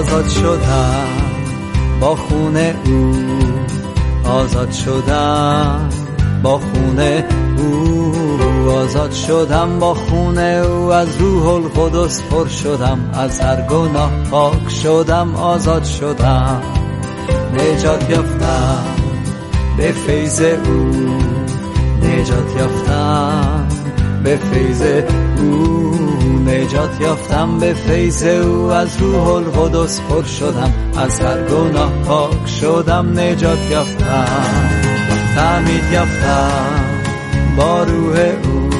آزاد شدم با خونه او آزاد شدم با خونه او آزاد شدم با خونه او از روح القدس پر شدم از هر گناه پاک شدم آزاد شدم. نجات یافتم به فیض او نجات یافتم به فیض او. نجات یافتم به فیض او. از روح القدس پر شدم. از هر گناه پاک شدم. نجات یافتم. تعمید یافتم با روح او.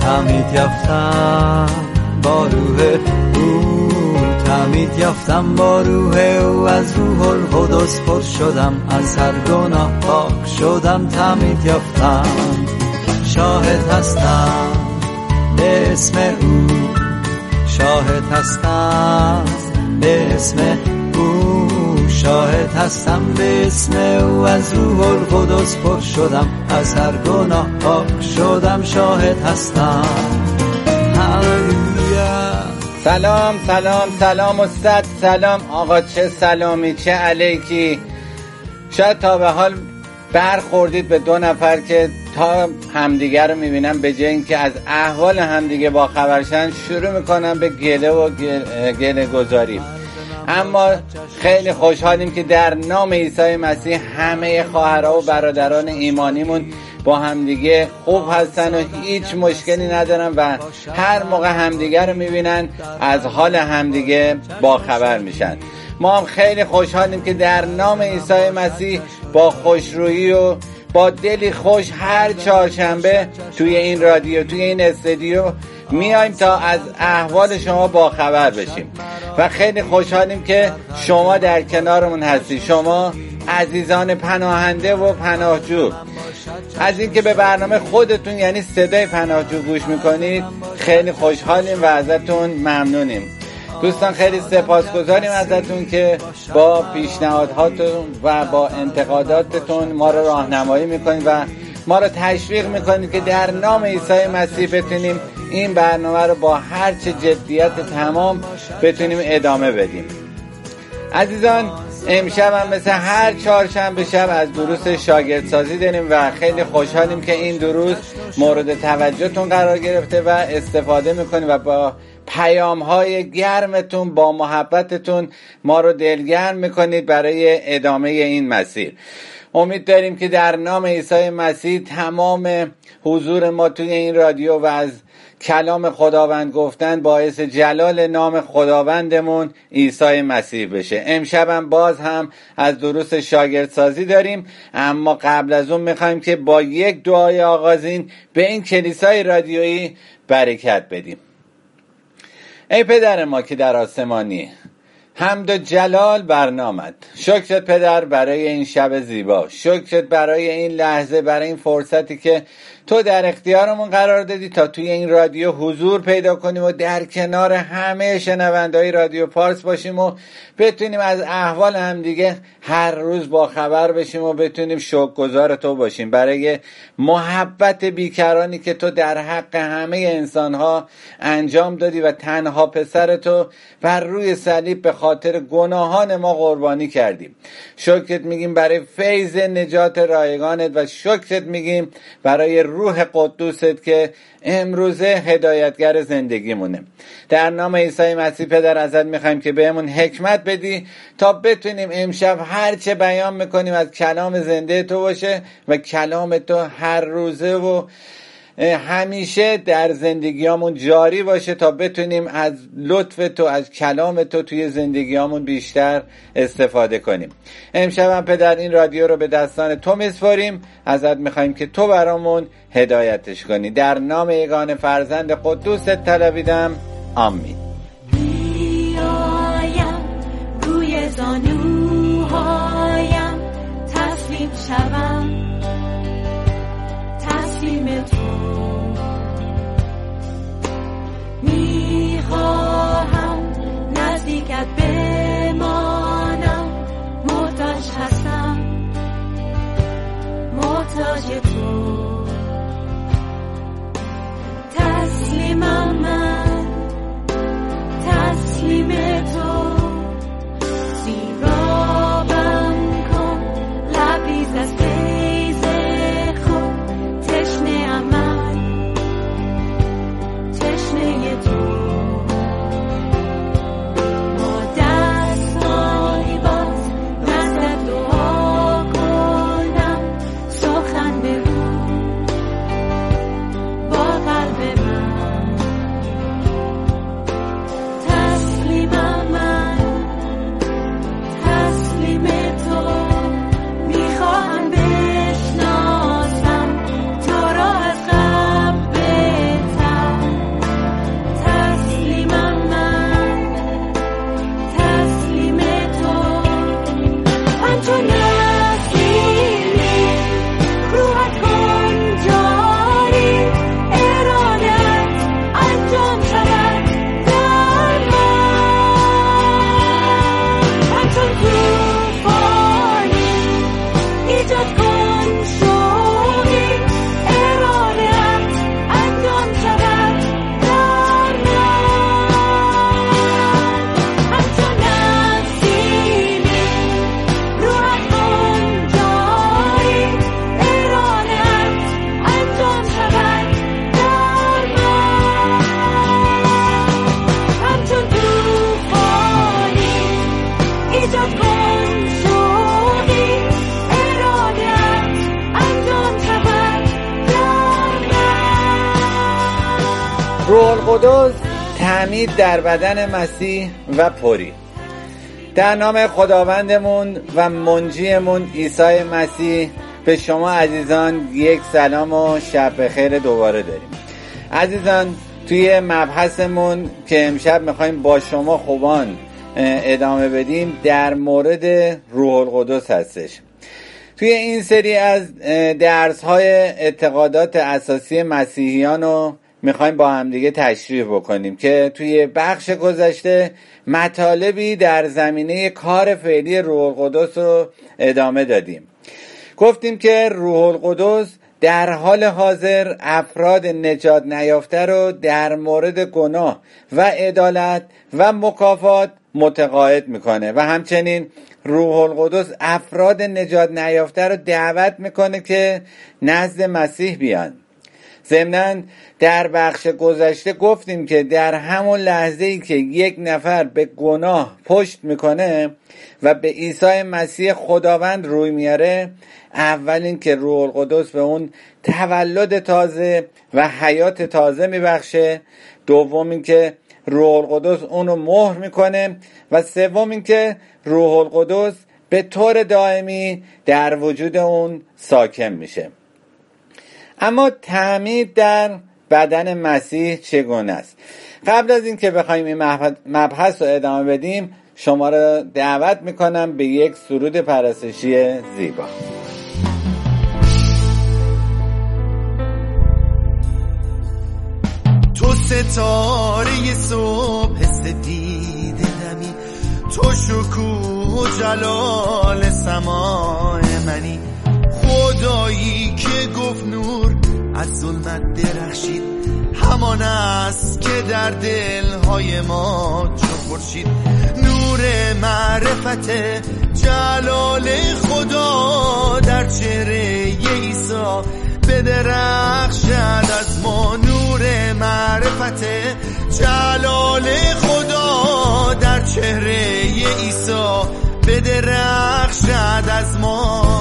تعمید یافتم با روح او. تعمید یافتم با روح او. از روح القدس پر شدم. از هر گناه پاک شدم. تعمید یافتم. شاهد هستم به اسم او. شاهد هستم به اسم او. شاهد هستم به اسم او. از روح القدس پر شدم از هر گناه پاک شدم. شاهد هستم. سلام سلام سلام و صد سلام آقا چه سلامی چه علیکی. شاید تا به حال برخوردید به دو نفر که تا همدیگه رو می‌بینن به جای اینکه از احوال همدیگه با خبرشن شروع می‌کنن به گله و گله گذاری. اما خیلی خوشحالیم که در نام عیسی مسیح همه خواهرها و برادران ایمانیمون با همدیگه خوب هستن و هیچ مشکلی ندارن و هر موقع همدیگه رو می‌بینن از حال همدیگه با خبر میشن. ما هم خیلی خوشحالیم که در نام عیسی مسیح با خوشرویی و با دلی خوش هر چهارشنبه توی این رادیو توی این استودیو میایم تا از احوال شما با خبر بشیم. و خیلی خوشحالیم که شما در کنارمون هستی شما عزیزان پناهنده و پناهجو. از اینکه به برنامه خودتون یعنی صدای پناهجو گوش می‌کنید خیلی خوشحالیم و ازتون ممنونیم. دوستان خیلی سپاسگزاریم ازتون که با پیشنهادهاتون و با انتقاداتتون ما رو راهنمایی می‌کنید و ما رو تشویق می‌کنید که در نام عیسی مسیح بتونیم این برنامه رو با هرچه جدیت تمام بتونیم ادامه بدیم. عزیزان امشب هم مثل هر چهارشنبه شب از دروس شاگردسازی داریم و خیلی خوشحالیم که این دروس مورد توجهتون قرار گرفته و استفاده می‌کنیم و با پیام های گرمتون با محبتتون ما رو دلگرم می‌کنید برای ادامه این مسیر. امید داریم که در نام عیسی مسیح تمام حضور ما توی این رادیو و از کلام خداوند گفتن باعث جلال نام خداوندمون عیسی مسیح بشه. امشبم باز هم از دروس شاگردسازی داریم اما قبل از اون می‌خوایم که با یک دعای آغازین به این کلیسای رادیویی برکت بدیم. ای پدر ما که در آسمانی حمد و جلال برنامد شکرت پدر برای این شب زیبا. شکرت برای این لحظه برای این فرصتی که تو در اختیارمون قرار دادی تا توی این رادیو حضور پیدا کنیم و در کنار همه شنوندهای رادیو پارس باشیم و بتونیم از احوال هم دیگه هر روز با خبر بشیم و بتونیم گذار تو باشیم. برای محبت بیکرانی که تو در حق همه انسانها انجام دادی و تنها پسر تو بر روی صلیب به خاطر گناهان ما قربانی کردیم شکرت میگیم برای فیض نجات رایگانت و شکرت میگیم برای روح قدوست که امروزه هدایتگر زندگیمونه. در نام عیسی مسیح پدر ازت می‌خوایم که بهمون حکمت بدی تا بتونیم امشب هر چه بیان می‌کنیم از کلام زنده تو باشه و کلام تو هر روزه و همیشه در زندگیامون جاری باشه تا بتونیم از لطف تو از کلام تو توی زندگیامون بیشتر استفاده کنیم. امشب هم پدر این رادیو رو به دستان تو میسپاریم. ازت می‌خوایم که تو برامون هدایتش کنی. در نام یگان فرزند قدوست طلبیدم آمین. روی نزدیکت بمانم محتاج هستم. محتاج تو. تعمید در بدن مسیح و پری. در نام خداوندمون و منجیمون عیسی مسیح به شما عزیزان یک سلام و شب خیر دوباره داریم. عزیزان توی مبحثمون که امشب می‌خوایم با شما خوبان ادامه بدیم در مورد روح القدس هستش. توی این سری از درس های اعتقادات اساسی مسیحیان رو می‌خوایم با همدیگه تشریح بکنیم که توی بخش گذشته مطالبی در زمینه کار فعلی روح القدس رو ادامه دادیم. گفتیم که روح القدس در حال حاضر افراد نجات نیافته رو در مورد گناه و عدالت و مکافات متقاعد می‌کنه و همچنین روح القدس افراد نجات نیافته رو دعوت می‌کنه که نزد مسیح بیان. ضمنا در بخش گذشته گفتیم که در همون لحظه ای که یک نفر به گناه پشت می‌کنه و به عیسی مسیح خداوند روی میاره اول که روح القدس به اون تولد تازه و حیات تازه میبخشه. دوم که روح القدس اونو مهر می‌کنه و سوم که روح القدس به طور دائمی در وجود اون ساکن میشه. اما تعمید در بدن مسیح چگونه است؟ قبل از اینکه بخوایم این مبحث رو ادامه بدیم شما را دعوت می‌کنم به یک سرود پرستشی زیبا. تو ستاره صبح سدید نمی تو شکوه و جلال سماع منی. خدایی گفت نور از ظلمت درخشید. همان است که در دلهای ما چو خورشید. نور معرفت جلال خدا در چهره عیسی بدرخشد از ما. نور معرفت جلال خدا در چهره عیسی بدرخشد از ما.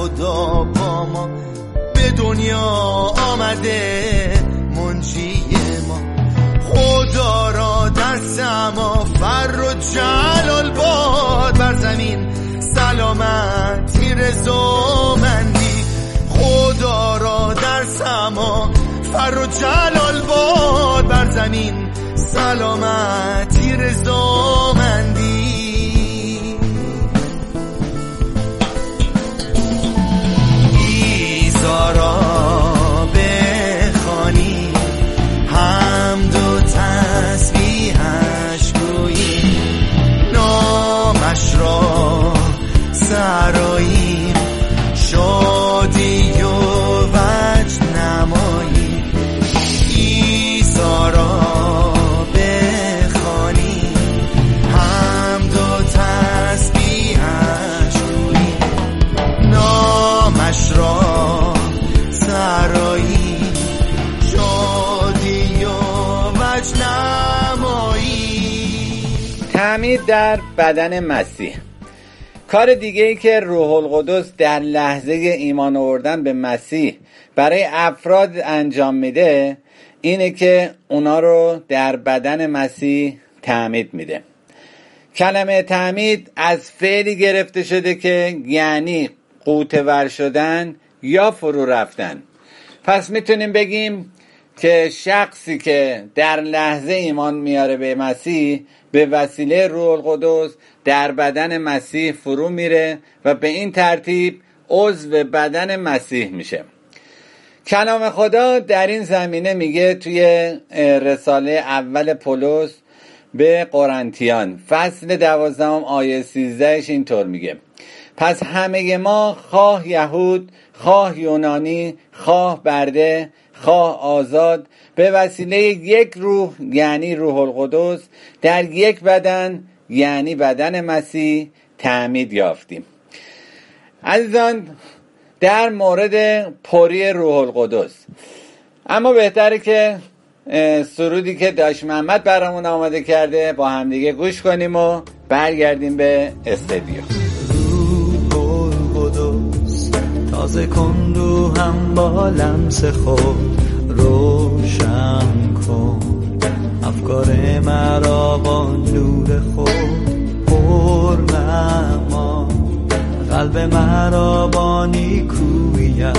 خدا با ما به دنیا آمده منجی ما. خدا را در سما فر و جلال باد بر زمین. سلامتی رزامندی خدا را در سما فر و جلال باد بر زمین. سلامتی رزامندی در بدن مسیح. کار دیگه ای که روح القدس در لحظه ایمان آوردن به مسیح برای افراد انجام میده اینه که اونا رو در بدن مسیح تعمید میده. کلمه تعمید از فعلی گرفته شده که یعنی قوتور شدن یا فرو رفتن. پس می‌تونیم بگیم که شخصی که در لحظه ایمان میاره به مسیح به وسیله روح القدس در بدن مسیح فرو میره و به این ترتیب عضو بدن مسیح میشه. کلام خدا در این زمینه میگه توی رساله اول پولس به قرنتیان فصل دوازدهم آیه سیزدهش اینطور میگه. پس همه ما خواه یهود خواه یونانی خواه برده خواه آزاد به وسیله یک روح یعنی روح القدس در یک بدن یعنی بدن مسیح تعمید یافتیم. عزیزان در مورد پری روح القدس. اما بهتره که سرودی که داش محمد برامون آماده کرده با همدیگه گوش کنیم و برگردیم به استدیو تازه کن رو هم با لمس خود روشن کن. افکار مرا با نور خود پر نما قلب مرا با نیکویت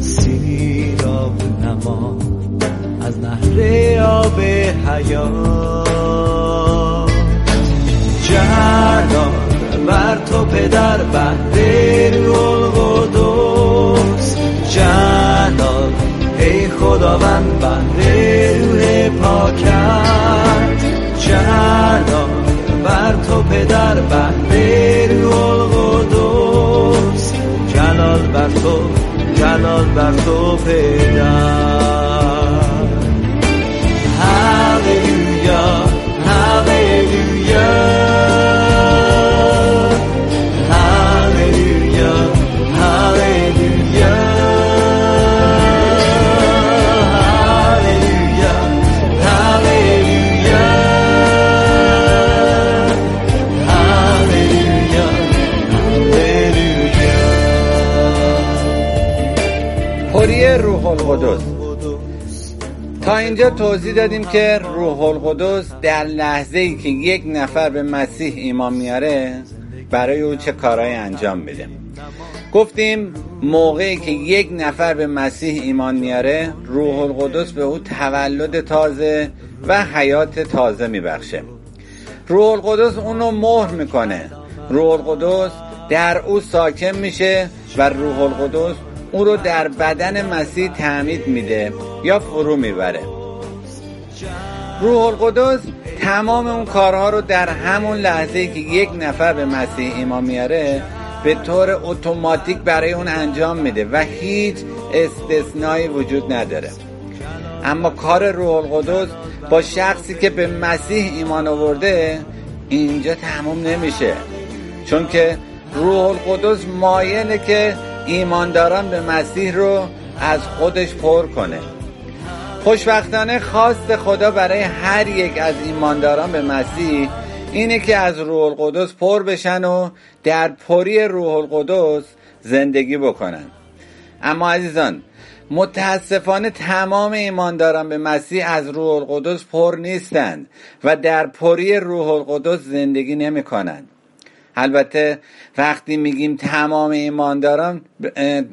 سیراب نما. از نهر آب حیات جلال بر تو پدر بهر پدر بهر روح القدس. جلال بر تو جلال بر تو پدر. توضیح دادیم که روح القدس در لحظه ای که یک نفر به مسیح ایمان میاره برای او چه کارهایی انجام میده؟ گفتیم موقعی که یک نفر به مسیح ایمان میاره روح القدس به او تولد تازه و حیات تازه میبخشه. روح القدس اونو مهر می‌کنه. روح القدس در او ساکن میشه و روح القدس او رو در بدن مسیح تعمید میده یا فرو می‌بره. روح القدس تمام اون کارها رو در همون لحظه که یک نفر به مسیح ایمان میاره به طور اتوماتیک برای اون انجام میده و هیچ استثنایی وجود نداره. اما کار روح القدس با شخصی که به مسیح ایمان آورده اینجا تموم نمیشه. چون که روح القدس مایله که ایمانداران به مسیح رو از خودش پر کنه. خوشبختانه خواست خدا برای هر یک از ایمانداران به مسیح اینه که از روح القدس پر بشن و در پری روح القدس زندگی بکنن. اما عزیزان متاسفانه تمام ایمانداران به مسیح از روح القدس پر نیستند و در پری روح القدس زندگی نمی کنند البته وقتی میگیم تمام ایمانداران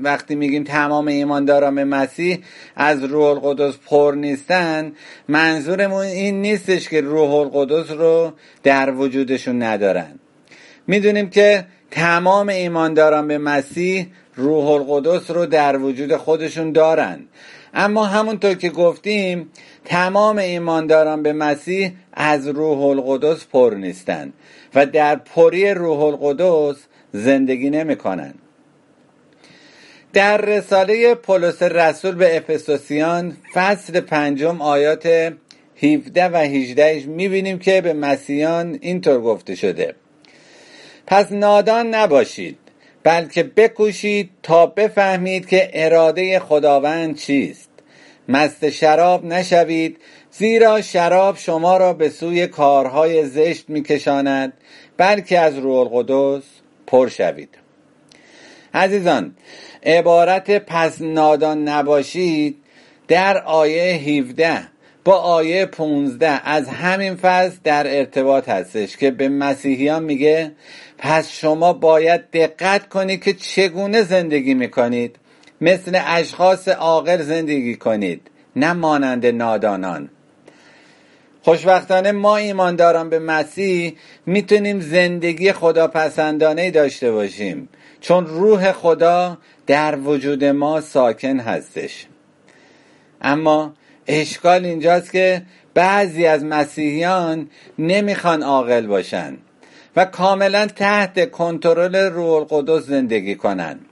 وقتی میگیم تمام ایمانداران به مسیح از روح القدس پر نیستن منظورمون این نیستش که روح القدس رو در وجودشون ندارن. می‌دونیم که تمام ایمانداران به مسیح روح القدس رو در وجود خودشون دارن. اما همونطور که گفتیم تمام ایمانداران به مسیح از روح القدس پر نیستند و در پری روح القدس زندگی نمی کنن. در رساله پولس رسول به افسوسیان فصل پنجم آیات 17 و 18 می‌بینیم که به مسیحیان اینطور گفته شده پس نادان نباشید بلکه بکوشید تا بفهمید که اراده خداوند چیست. مست شراب نشوید زیرا شراب شما را به سوی کارهای زشت میکشاند بلکه از روح القدس پر شوید. عزیزان عبارت پس نادان نباشید در آیه 17 با آیه 15 از همین فصل در ارتباط هستش که به مسیحیان میگه پس شما باید دقت کنید که چگونه زندگی می‌کنید. مثل اشخاص عاقل زندگی کنید نه مانند نادانان. خوشبختانه ما ایمانداران به مسیح می‌تونیم زندگی خداپسندانه داشته باشیم چون روح خدا در وجود ما ساکن هستش. اما اشکال اینجاست که بعضی از مسیحیان نمی‌خوان عاقل باشن و کاملا تحت کنترل روح القدس زندگی کنند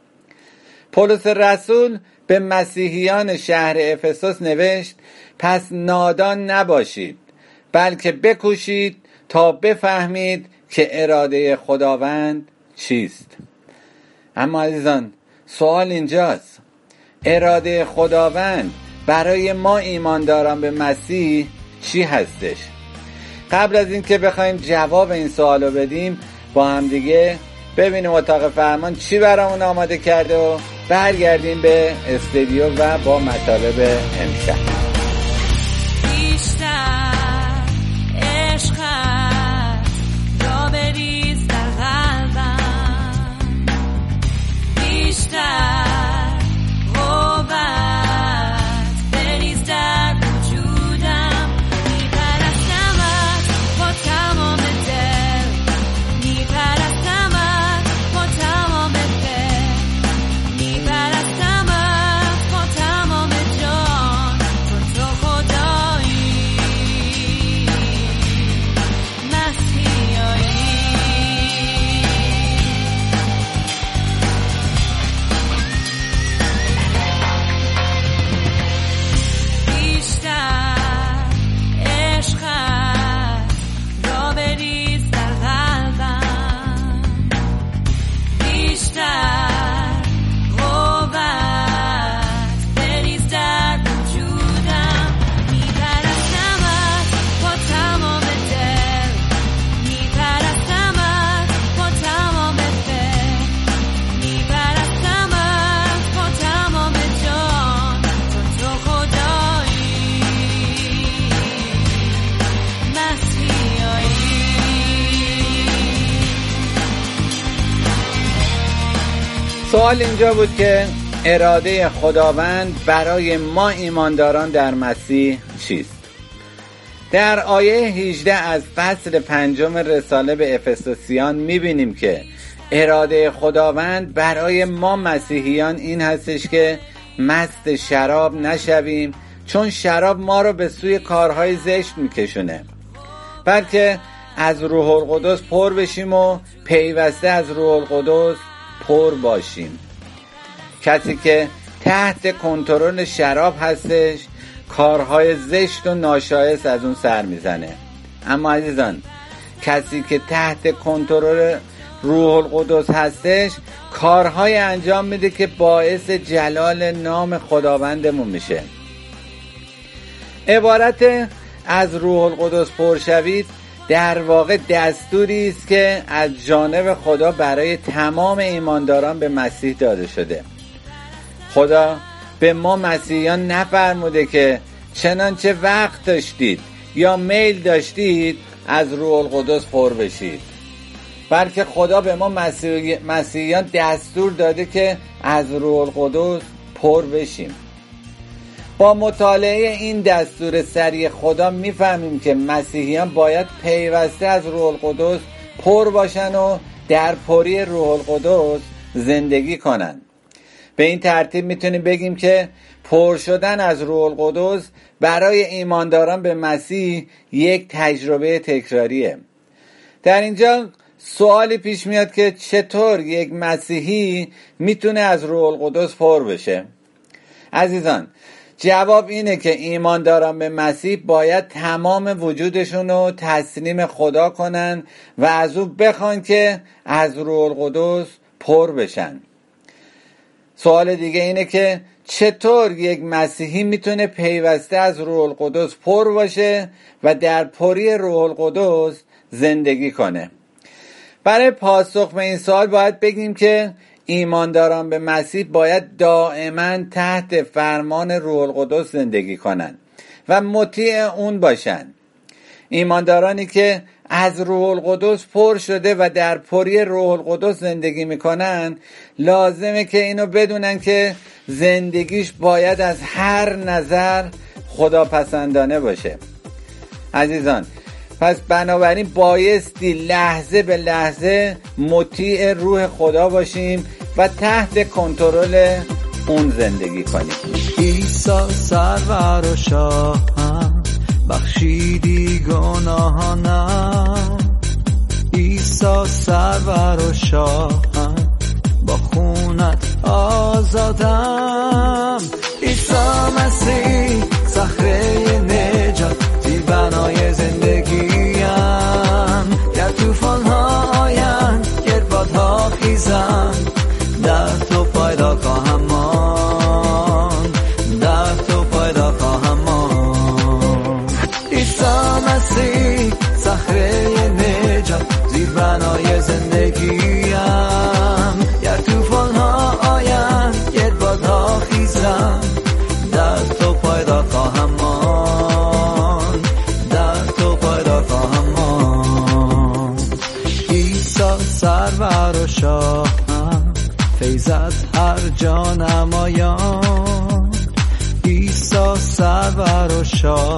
پولس رسول به مسیحیان شهر افسوس نوشت پس نادان نباشید بلکه بکوشید تا بفهمید که اراده خداوند چیست. اما عزیزان سوال اینجاست. اراده خداوند برای ما ایمانداران به مسیح چی هستش؟ قبل از اینکه بخوایم جواب این سوال رو بدیم با هم دیگه ببینیم اتاق فرمان چی برامون آماده کرده و برگردیم به استودیو و با مطالب امشب. سوال اینجا بود که اراده خداوند برای ما ایمانداران در مسیح چیست؟ در آیه 18 از فصل پنجم رساله به افسوسیان می‌بینیم که اراده خداوند برای ما مسیحیان این هستش که مست شراب نشویم چون شراب ما رو به سوی کارهای زشت میکشونه. بلکه از روح القدس پر بشیم و پیوسته از روح القدس پر باشیم. کسی که تحت کنترل شراب هستش کارهای زشت و ناشایست از اون سر می‌زنه. اما عزیزان کسی که تحت کنترل روح القدس هستش کارهای انجام میده که باعث جلال نام خداوندمون میشه. عبارت از روح القدس پر شوید در واقع دستوری است که از جانب خدا برای تمام ایمانداران به مسیح داده شده. خدا به ما مسیحیان نفرموده که چنانچه وقت داشتید یا میل داشتید از روح القدس پر بشید. بلکه خدا به ما مسیحی- مسیحیان دستور داده که از روح القدس پر بشیم. با مطالعه این دستور سریع خدا می‌فهمیم که مسیحیان باید پیوسته از روح القدس پر باشن و در پری روح القدس زندگی کنند به این ترتیب می‌تونیم بگیم که پر شدن از روح القدس برای ایمانداران به مسیح یک تجربه تکراریه. در اینجا سوالی پیش میاد که چطور یک مسیحی می‌تونه از روح القدس پر بشه؟ عزیزان جواب اینه که ایمانداران به مسیح باید تمام وجودشون رو تسلیم خدا کنن و از او بخوان که از روح القدس پر بشن. سوال دیگه اینه که چطور یک مسیحی می‌تونه پیوسته از روح القدس پر باشه و در پری روح القدس زندگی کنه؟ برای پاسخ به این سوال باید بگیم که ایمانداران به مسیح باید دائما تحت فرمان روح القدس زندگی کنند و مطیع اون باشند ایماندارانی که از روح القدس پر شده و در پری روح القدس زندگی می‌کنن لازمه که اینو بدونن که زندگیش باید از هر نظر خدا پسندانه باشه. عزیزان پس بنابراین بایستی لحظه به لحظه مطیع روح خدا باشیم و تحت کنترل اون زندگی کنیم. عیسی سرور و شاهم بخشیدی گناهانم. عیسی سرور و شاهم با خونت آزادم. عیسی مسیح سرور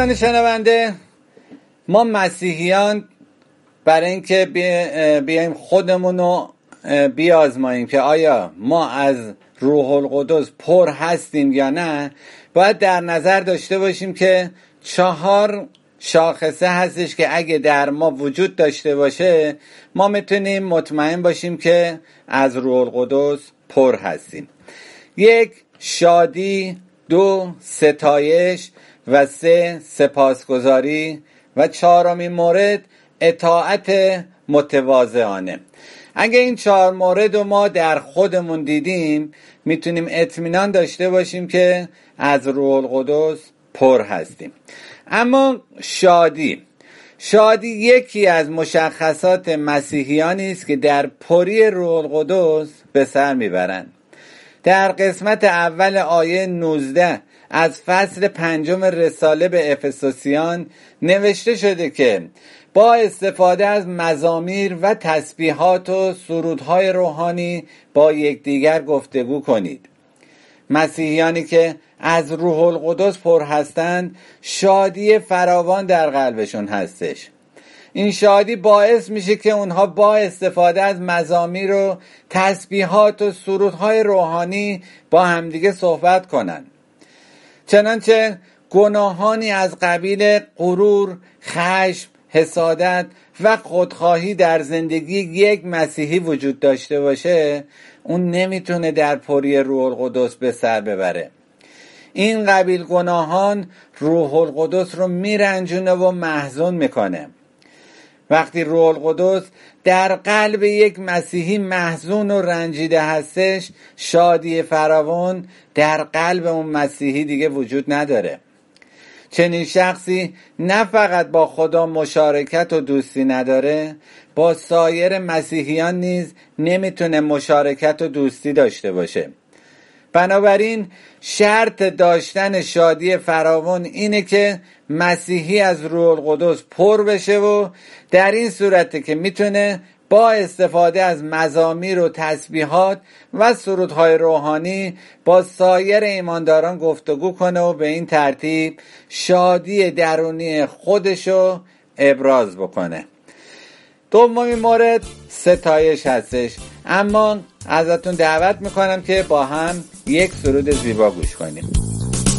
عزیزان شنونده ما مسیحیان برای اینکه بی- بیایم خودمون رو بیازماییم که آیا ما از روح القدس پر هستیم یا نه باید در نظر داشته باشیم که چهار شاخصه هستش که اگه در ما وجود داشته باشه ما می‌تونیم مطمئن باشیم که از روح القدس پر هستیم. یک شادی دو ستایش و سه سپاسگزاری و چهارمین مورد اطاعت متواضعانه. اگه این چهار مورد رو ما در خودمون دیدیم می‌تونیم اطمینان داشته باشیم که از روح القدس پر هستیم. اما شادی. شادی یکی از مشخصات مسیحیانی است که در پری روح القدس به سر می‌برند. در قسمت اول آیه 19 از فصل پنجم رساله به افسوسیان نوشته شده که با استفاده از مزامیر و تسبیحات و سرودهای روحانی با یکدیگر گفتگو کنید. مسیحیانی که از روح القدس پر هستند شادی فراوان در قلبشون هستش. این شادی باعث میشه که اونها با استفاده از مزامیر و تسبیحات و سرودهای روحانی با همدیگه صحبت کنند چنانچه گناهانی از قبیل غرور، خشم، حسادت و خودخواهی در زندگی یک مسیحی وجود داشته باشه اون نمی‌تونه در پری روح القدس به سر ببره. این قبیل گناهان روح القدس رو میرنجونه و محزون می‌کنه. وقتی روح القدس در قلب یک مسیحی محزون و رنجیده هستش شادی فراوان در قلب اون مسیحی دیگه وجود نداره. چنین شخصی نه فقط با خدا مشارکت و دوستی نداره با سایر مسیحیان نیز نمی‌تونه مشارکت و دوستی داشته باشه. بنابراین شرط داشتن شادی فراوان اینه که مسیحی از روح القدس پر بشه و در این صورته که می‌تونه با استفاده از مزامیر و تسبیحات و سرودهای روحانی با سایر ایمانداران گفتگو کنه و به این ترتیب شادی درونی خودشو ابراز بکنه. دومین مورد ستایش هستش. اما ازتون دعوت می‌کنم که با هم یک سرود زیبا گوش کنیم.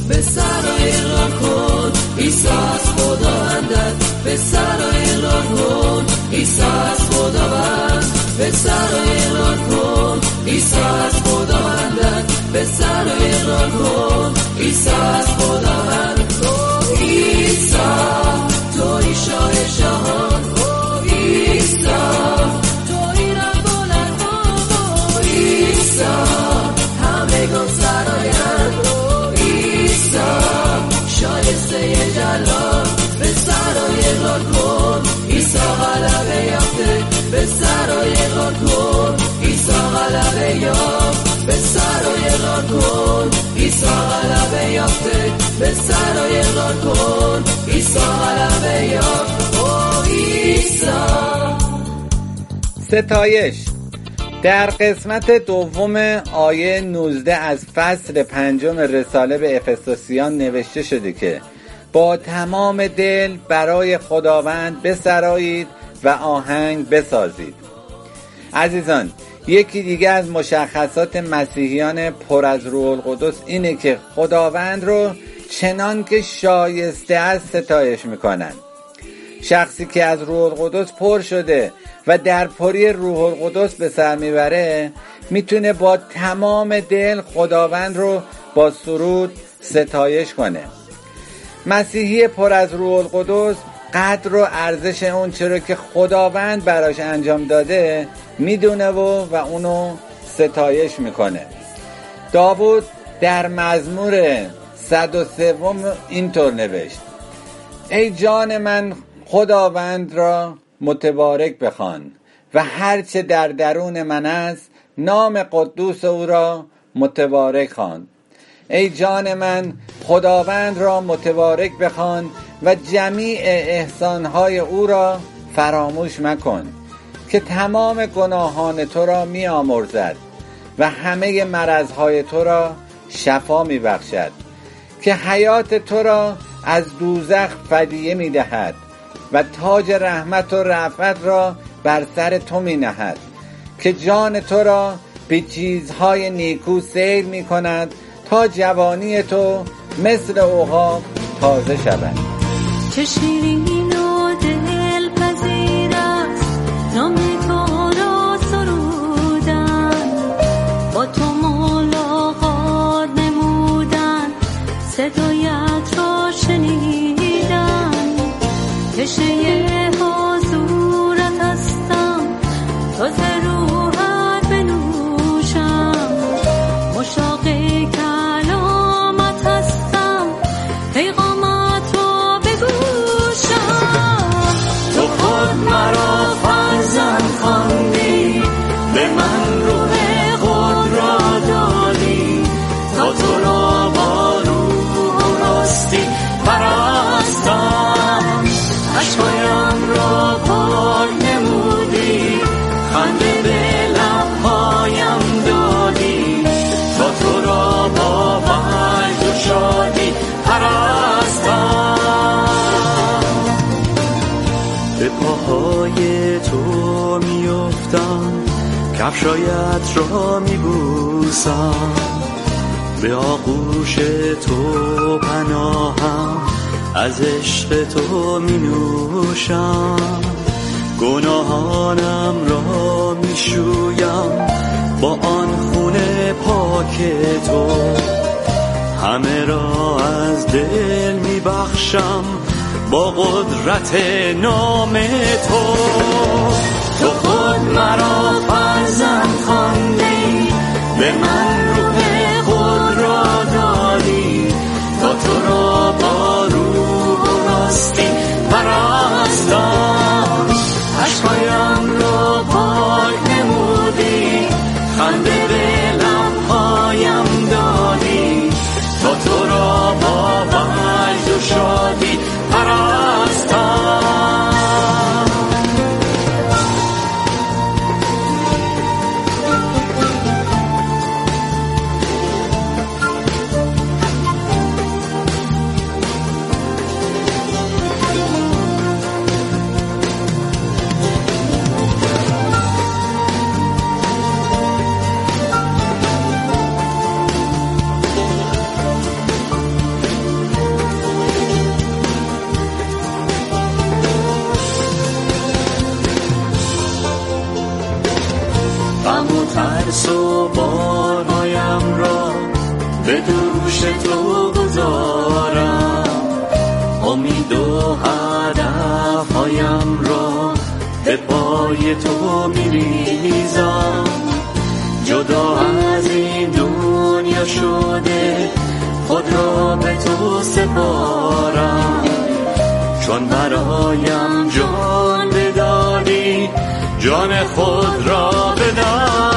به سر اقرار کن عیسی از خداوندت به سر اقرار کن عیسی از خداوند به سر اقرار کن عیسی از خداوندت به سر اقرار کن عیسی از خداوند او ستایش. در قسمت دوم آیه 19 از فصل پنجم رساله به افسوسیان نوشته شده که با تمام دل برای خداوند بسرایید و آهنگ بسازید. عزیزان یکی دیگه از مشخصات مسیحیان پر از روح القدس اینه که خداوند رو چنان که شایسته از ستایش می‌کنن. شخصی که از روح القدس پر شده و در پری روح القدس به سر می‌بره می‌تونه با تمام دل خداوند رو با سرود ستایش کنه. مسیحی پر از روح القدس قدر و ارزش اون چرا که خداوند براش انجام داده می‌دونه و و اونو ستایش می‌کنه. داوود در مزمور 103 اینطور نوشت. ای جان من خداوند را متبارک بخوان و هرچه در درون من است نام قدوس او را متبارک خوان. ای جان من خداوند را متبارک بخوان و جمیع احسانهای او را فراموش مکن که تمام گناهان تو را می آمرزد و همه مرضهای تو را شفا می بخشد که حیات تو را از دوزخ فدیه می دهد و تاج رحمت و رفعت را بر سر تو می نهد که جان تو را به چیزهای نیکو سیر می کند تا جوانی تو مثل اوها تازه شود. چه شیرین و دلپذیر است نام سرودن. با تو ملاقات نمودن. صدایت تو میفتم کفشایت را میبوسم. به آغوش تو پناهم. از عشق تو می نوشم گناهانم را می شویم با آن خون پاک تو. همه را از دل می بخشم با قدرت نام تو. تو خود مرا فرزند خواندی به من روح خود را دادی. تا تو را با روح و راستی. پرستم تو سپارم. چون برایم جان بدادی جان خود را بدهم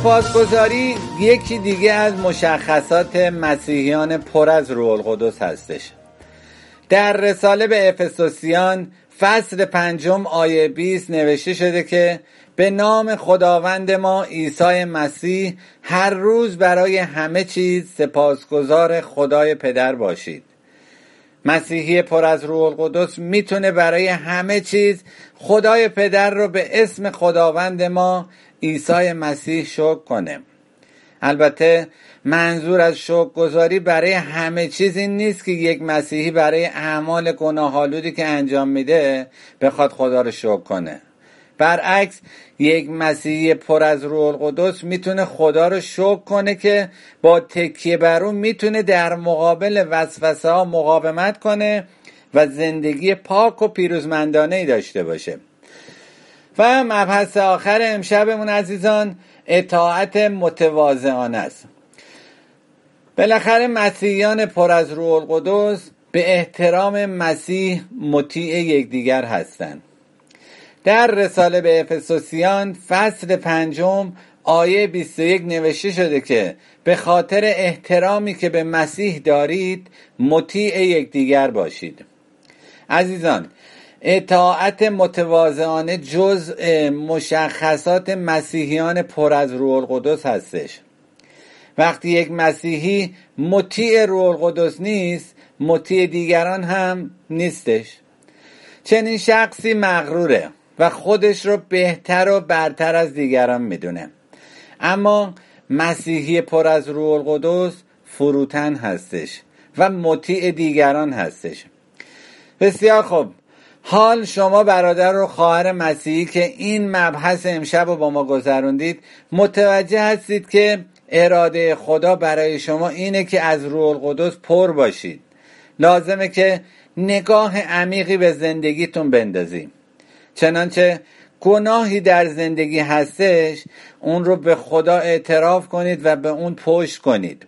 سپاسگزاری. یکی دیگه از مشخصات مسیحیان پر از روح القدس هستش. در رساله به افسوسیان فصل پنجم آیه 20 نوشته شده که به نام خداوند ما عیسی مسیح هر روز برای همه چیز سپاسگزار خدای پدر باشید. مسیحی پر از روح القدس می‌تونه برای همه چیز خدای پدر رو به اسم خداوند ما عیسی مسیح شکر کنه. البته منظور از شکر گذاری برای همه چیز این نیست که یک مسیحی برای اعمال گناهالودی که انجام میده بخواد خدا رو شکر کنه. برعکس یک مسیحی پر از روح القدس می‌تونه خدا رو شکر کنه که با تکیه بر اون می‌تونه در مقابل وسوسه ها مقاومت کنه و زندگی پاک و پیروزمندانه ای داشته باشه. و مبحث آخر امشبمون عزیزان اطاعت متواضعانه است. بالاخره مسیحیان پر از روح القدس به احترام مسیح مطیع یکدیگر هستند. در رساله به افسوسیان فصل پنجم آیه 21 نوشته شده که به خاطر احترامی که به مسیح دارید مطیع یکدیگر باشید. عزیزان اطاعت متواضعانه جزء مشخصات مسیحیان پر از روح القدس هستش. وقتی یک مسیحی مطیع روح القدس نیست مطیع دیگران هم نیستش. چنین شخصی مغروره و خودش رو بهتر و برتر از دیگران می‌دونه. اما مسیحی پر از روح القدس فروتن هستش و مطیع دیگران هستش. بسیار خوب. حال شما برادر و خواهر مسیحی که این مبحث امشب رو با ما گذروندید متوجه هستید که اراده خدا برای شما اینه که از روح القدس پر باشید. لازمه که نگاه عمیقی به زندگیتون بندازید چنانچه گناهی در زندگی هستش اون رو به خدا اعتراف کنید و به اون پشت کنید.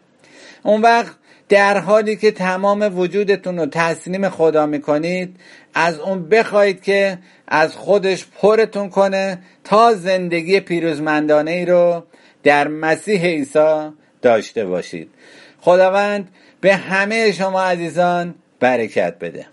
اون وقت در حالی که تمام وجودتون رو تسلیم خدا می‌کنید از اون بخواهید که از خودش پرتون کنه تا زندگی پیروزمندانه ای رو در مسیح عیسی داشته باشید. خداوند به همه شما عزیزان برکت بده.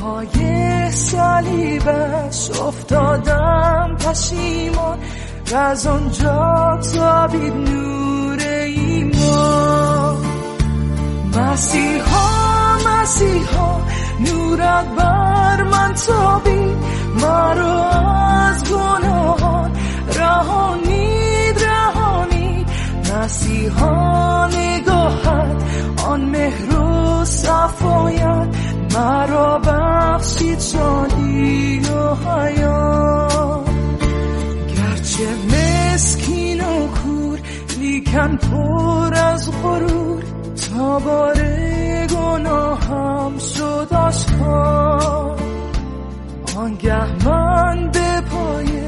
پای صلیبش افتادم پشیمان و از آنجا تابید نور ایمان. مسیحا مسیحا نورت بر من تابید مرا از گناهان رهانید رهانید. مسیحا نگاهت آن مهر و صفایت. مرا بخشید شادی و حیات گرچه مسکین و کور لیکن پر از غرور. تا بار گناهم شد آشکار. آنگه من به پای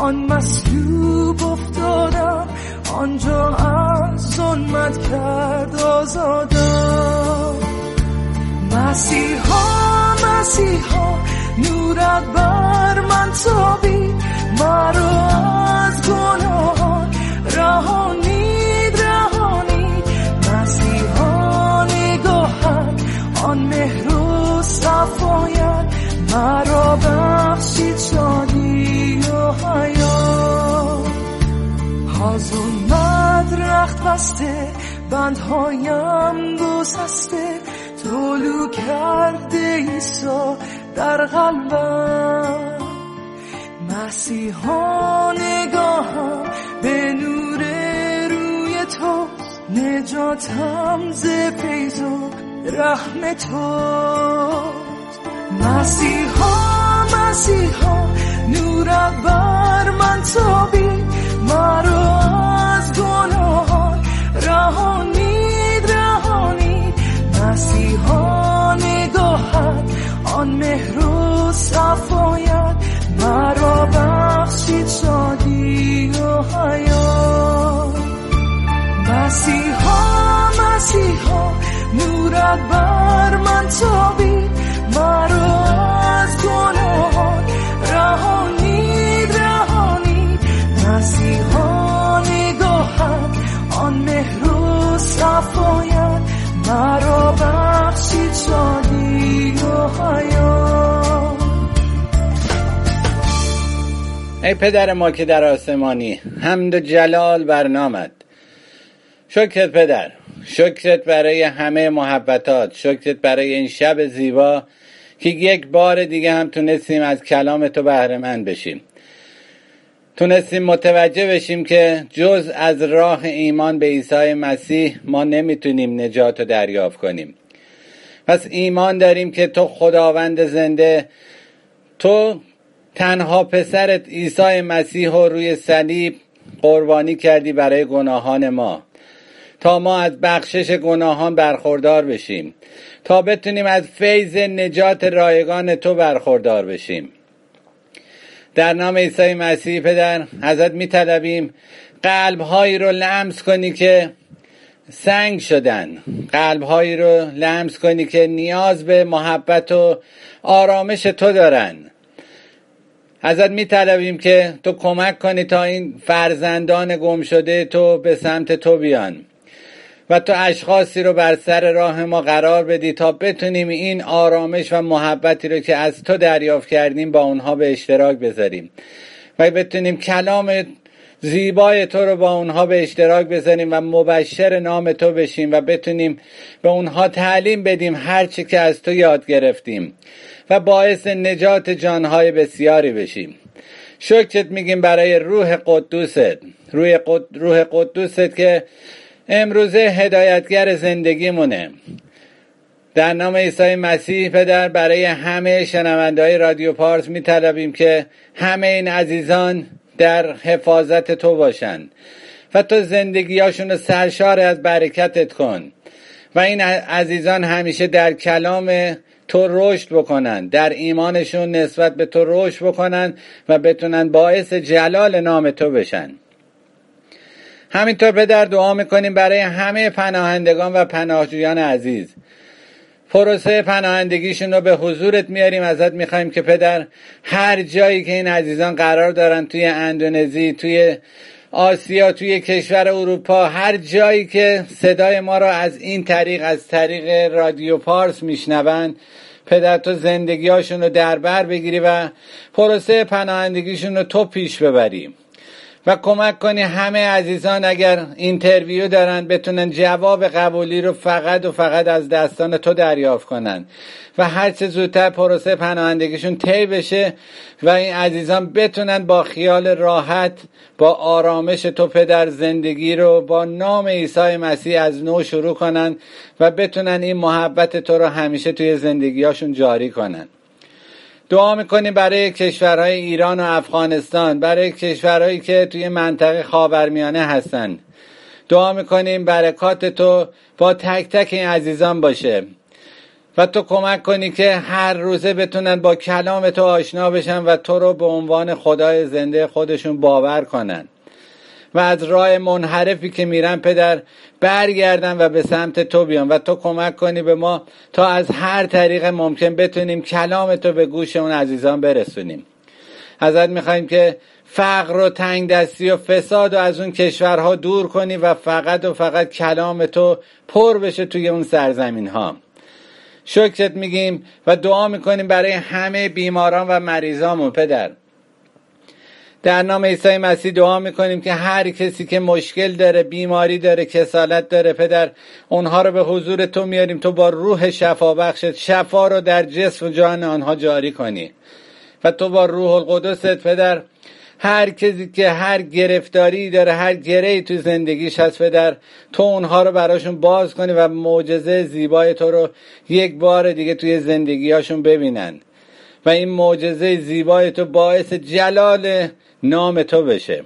آن مصلوب افتادم آنجا از ظلمت کرد آزادم. مسیحا مسیحا نورت بر من تابید مرا از گناهان رهانید رهانید مسیحا نگاهت آن مهر و صفایت مرا بخشید شادی و حیات. از اومد رخت بسته بندهایم گسسته. طلو کرده ایسا در قلبم. مسیحا نگاهم به نور روی تو نجاتم ز فیض و رحم تو مسیحا مسیحا نورت بر من تابید مرا ای پدر ما که در آسمانی حمد و جلال بر نامت. شکرت پدر. شکرت برای همه محبتات. شکرت برای این شب زیبا که یک بار دیگه هم تونستیم از کلام تو بهره مند بشیم. تونستیم متوجه بشیم که جز از راه ایمان به عیسی مسیح ما نمی‌تونیم نجات رو دریافت کنیم. پس ایمان داریم که تو خداوند زنده تو تنها پسرت عیسی مسیح رو روی صلیب قربانی کردی برای گناهان ما. تا ما از بخشش گناهان برخوردار بشیم. تا بتونیم از فیض نجات رایگان تو برخوردار بشیم. در نام عیسی مسیح پدر ازت میطلبیم قلبهایی رو لمس کنی که سنگ شدن. قلبهایی رو لمس کنی که نیاز به محبت و آرامش تو دارن. ازت میطلبیم که تو کمک کنی تا این فرزندان گم شده تو به سمت تو بیان. و تو اشخاصی رو بر سر راه ما قرار بدی تا بتونیم این آرامش و محبتی رو که از تو دریافت کردیم با اونها به اشتراک بذاریم. و بتونیم کلام زیبای تو رو با اونها به اشتراک بذاریم و مبشر نام تو بشیم و بتونیم به اونها تعلیم بدیم هرچی که از تو یاد گرفتیم و باعث نجات جانهای بسیاری بشیم. شکرت میگیم برای روح قدوست روح, قد... روح قدوست که امروزه هدایتگر زندگیمونه. در نام عیسی مسیح پدر برای همه شنونده های رادیو پارس میطلبیم که همه این عزیزان در حفاظت تو باشند و تو زندگیاشون رو سرشار از برکتت کن و این عزیزان همیشه در کلام تو رشد بکنن در ایمانشون نسبت به تو رشد بکنن و بتونن باعث جلال نام تو بشن. همینطور پدر دعا می‌کنیم برای همه پناهندگان و پناهجویان عزیز. پروسه پناهندگیشون رو به حضورت میاریم. ازت می‌خوایم که پدر هر جایی که این عزیزان قرار دارن توی اندونزی توی آسیا توی کشور اروپا هر جایی که صدای ما را از این طریق از طریق رادیو پارس میشنوند پدر تو زندگیاشون رو در بر بگیری و پروسه پناهندگیشون رو تو پیش ببریم. و کمک کنی همه عزیزان اگر interview دارن بتونن جواب قبولی رو فقط و فقط از دستان تو دریافت کنن. و هرچه زودتر پروسه پناهندگیشون طی بشه و این عزیزان بتونن با خیال راحت با آرامش تو پدر زندگی رو با نام عیسی مسیح از نو شروع کنن و بتونن این محبت تو رو همیشه توی زندگیاشون جاری کنن. دعا می‌کنیم برای کشورهای ایران و افغانستان برای کشورهایی که توی منطقه خاورمیانه هستند دعا می‌کنیم برکات تو با تک تک این عزیزان باشه. و تو کمک کنی که هر روزه بتونن با کلام تو آشنا بشن و تو رو به عنوان خدای زنده خودشون باور کنن. و از راه منحرفی که میرن پدر برگردن و به سمت تو بیان و تو کمک کنی به ما تا از هر طریق ممکن بتونیم کلام تو به گوش اون عزیزان برسونیم. ازت می‌خوایم که فقر و تنگ دستی و فساد و از اون کشورها دور کنی و فقط و فقط کلام تو پر بشه توی اون سرزمین ها شکرت میگیم و دعا می‌کنیم برای همه بیماران و مریضامون پدر. در نام عیسی مسیح دعا می‌کنیم که هر کسی که مشکل داره بیماری داره کسالت داره پدر اونها رو به حضور تو میاریم. تو با روح شفا بخشت. شفا رو در جسم و جان آنها جاری کنی. و تو با روح القدست پدر هر کسی که هر گرفتاری داره هر گره تو زندگیش هست پدر تو اونها رو براشون باز کنی و معجزه زیبای تو رو یک بار دیگه توی زندگیاشون ببینن. و این معجزه زیبای تو باعث جلال نام تو بشه.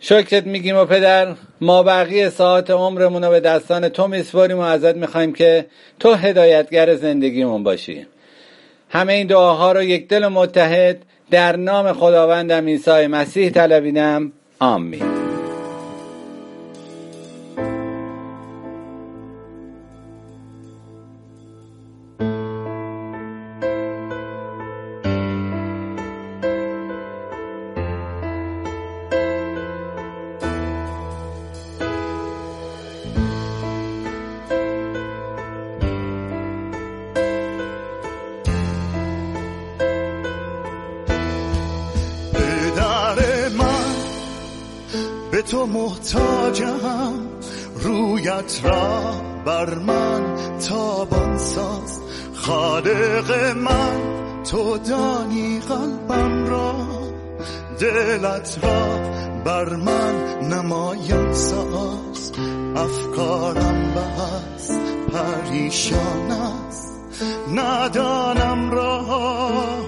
شکرت میگیم و پدر ما بقیه ساعت عمرمون رو به دستان تو میسپاریم و ازت می‌خوایم که تو هدایتگر زندگیمون باشی. همه این دعاها رو یک دل متحد در نام خداوندم عیسی مسیح طلبیدم. آمین. تو محتاجم. رویت را بر من تابان ساز. خالق من تو دانی قلبم را. دلت را بر من نمایان ساز. افکارم بس پریشان است. ندانم راه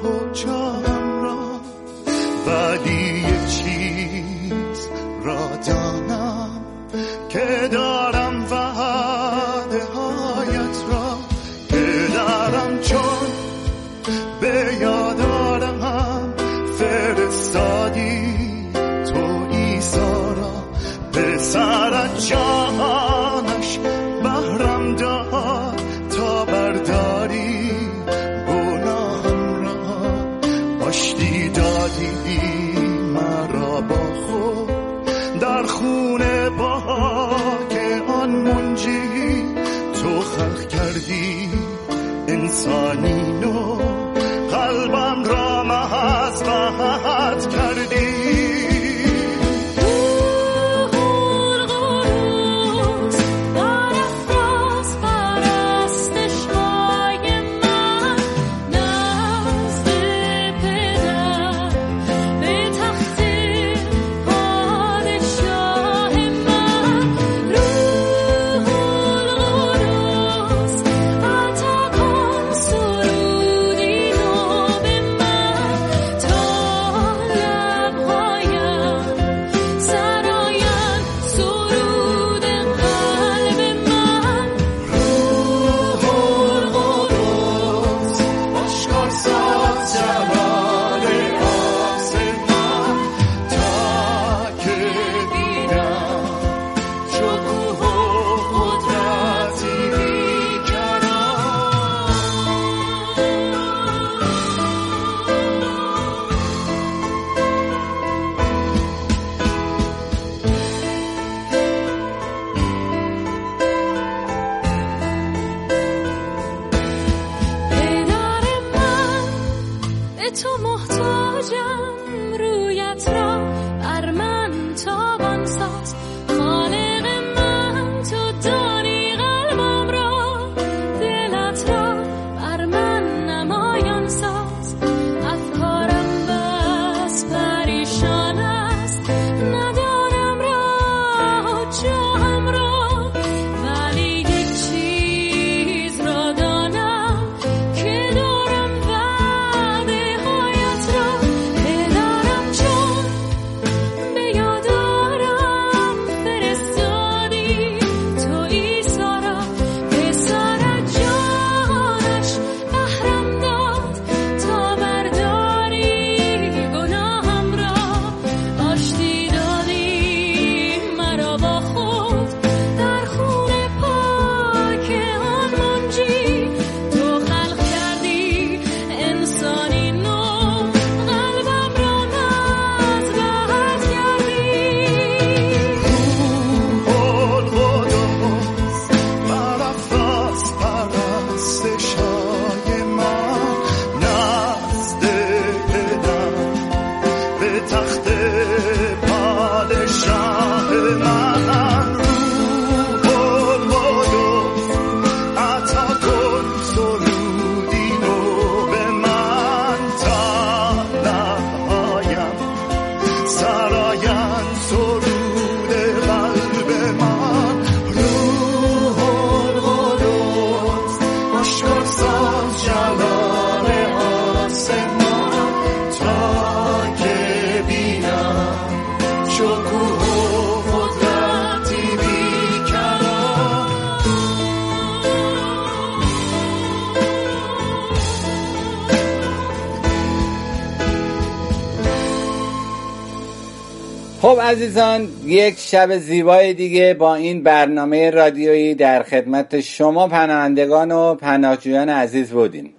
عزیزان یک شب زیبای دیگه با این برنامه رادیویی در خدمت شما پناهندگان و پناهجویان عزیز بودیم.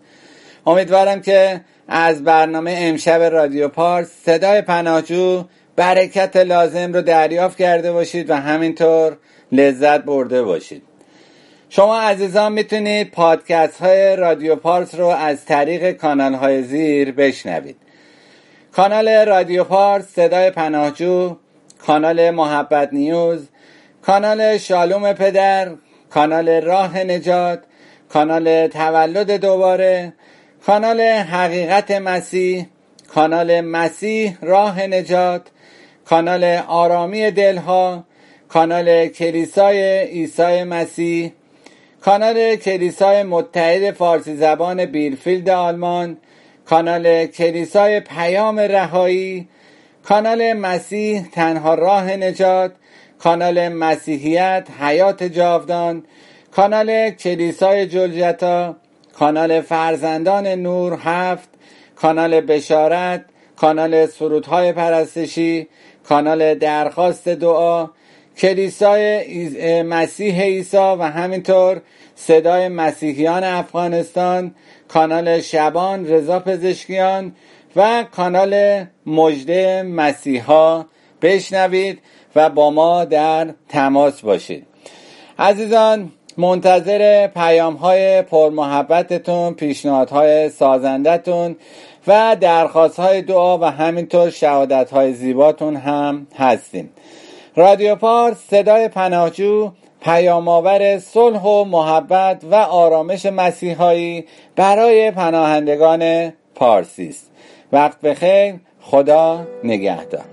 امیدوارم که از برنامه امشب رادیو پارس صدای پناهجو برکت لازم رو دریافت کرده باشید و همینطور لذت برده باشید. شما عزیزان می‌تونید پادکست های رادیو پارس رو از طریق کانال های زیر بشنوید. کانال رادیو پارس صدای پناهجو کانال محبت نیوز کانال شالوم پدر کانال راه نجات کانال تولد دوباره کانال حقیقت مسیح کانال مسیح راه نجات کانال آرامی دلها کانال کلیسای عیسی مسیح کانال کلیسای متحد فارسی زبان بیرفیلد آلمان کانال کلیسای پیام رهایی کانال مسیح تنها راه نجات کانال مسیحیت حیات جاودان کانال کلیسای جلجتا کانال فرزندان نور هفت کانال بشارت کانال سرودهای پرستشی کانال درخواست دعا کلیسای مسیح عیسی و همینطور صدای مسیحیان افغانستان کانال شبان رضا پزشکیان و کانال مجده مسیحا بشنوید و با ما در تماس باشید. عزیزان منتظر پیام های پرمحبتتون پیشنهادهای سازندتون و درخواست های دعا و همینطور شهادت های زیباتون هم هستیم. رادیو پارس صدای پناهجو پیامآور صلح و محبت و آرامش مسیحایی برای پناهندگان پارسی وقت بخیر. خدا نگهدار.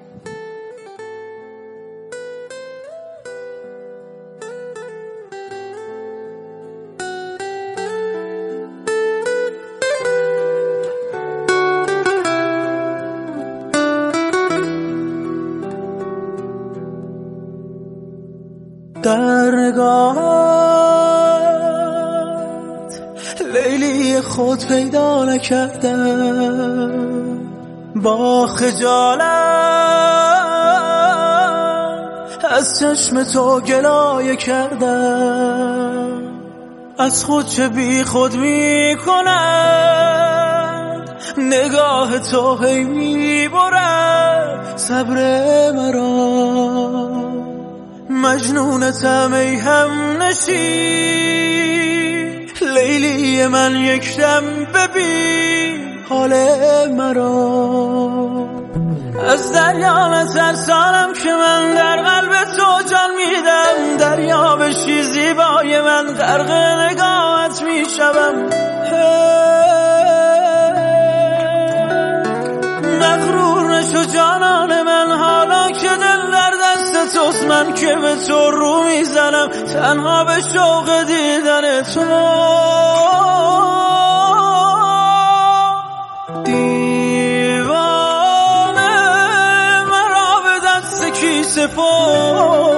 پیدا نکردم. با خجالت از چشم تو گلایه کردم. از خود چه بی خود می نگاه تو هی می برد صبر مرا. مجنونتم ای هم نشی لیلی من یکدم ببین حال مرا. از دریا نترسانم که من در قلب تو جان میدم دریا بشی زیبای من غرق نگاهت می‌شوم. من که به تو رو می‌زنم تنها به شوق دیدن تو. دیوانه مرا به دست کی سپردی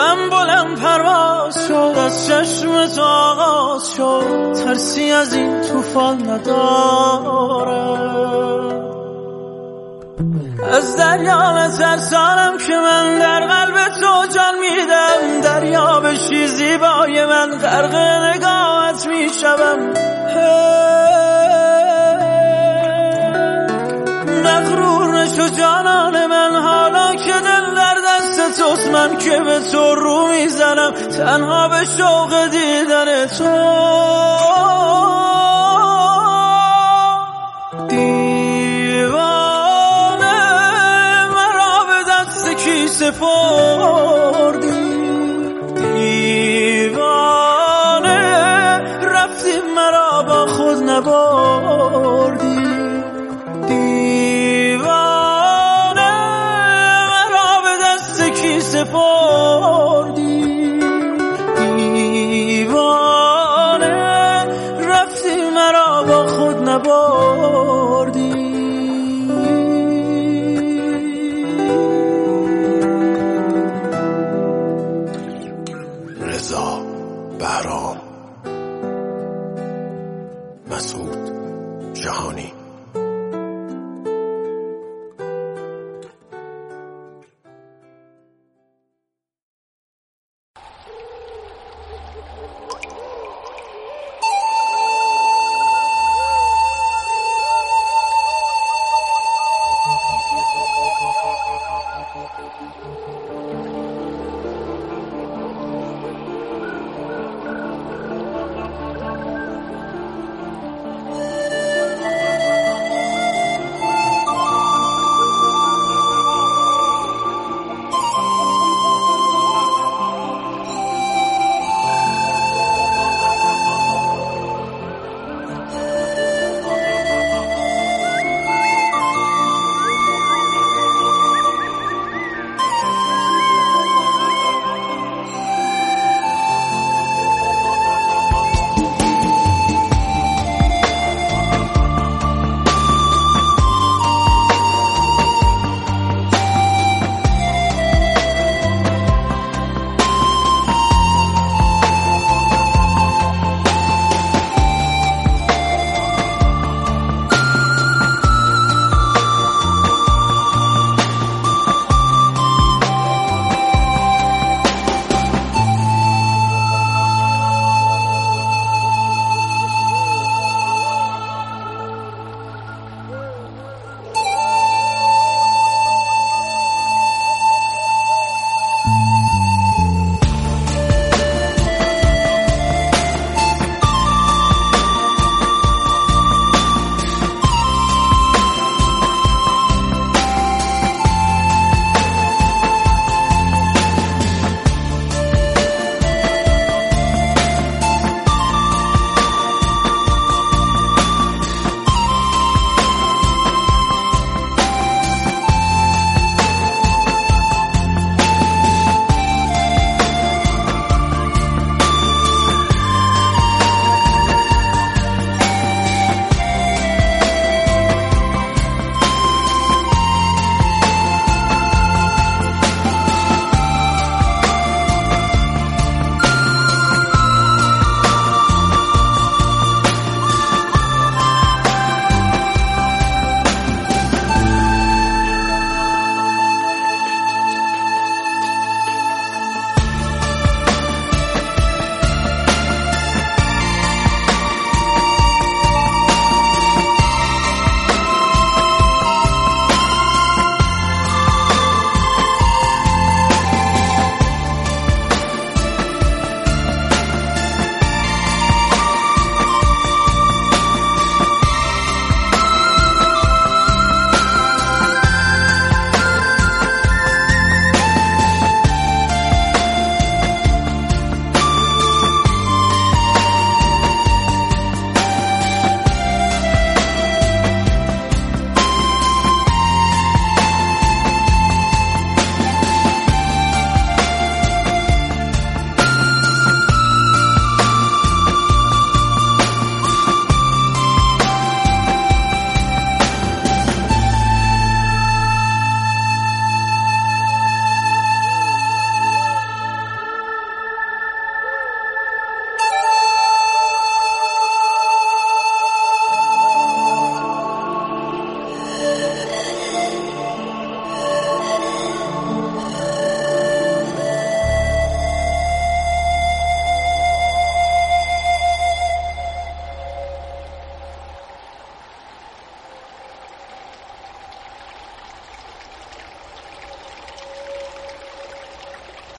قلبم بلند پرواز شد از چشم تو آغاز شد. ترسی از این طوفان نداره. از دریا نترسانم که من در قلب تو جان میدم. دریا بشی زیبای من غرق نگاهت می‌شوم. مغرور نشو جانان من حالا من که به تو رو می‌زنم تنها به شوق دیدن تو. دیوانه مرا به دست کی سپردی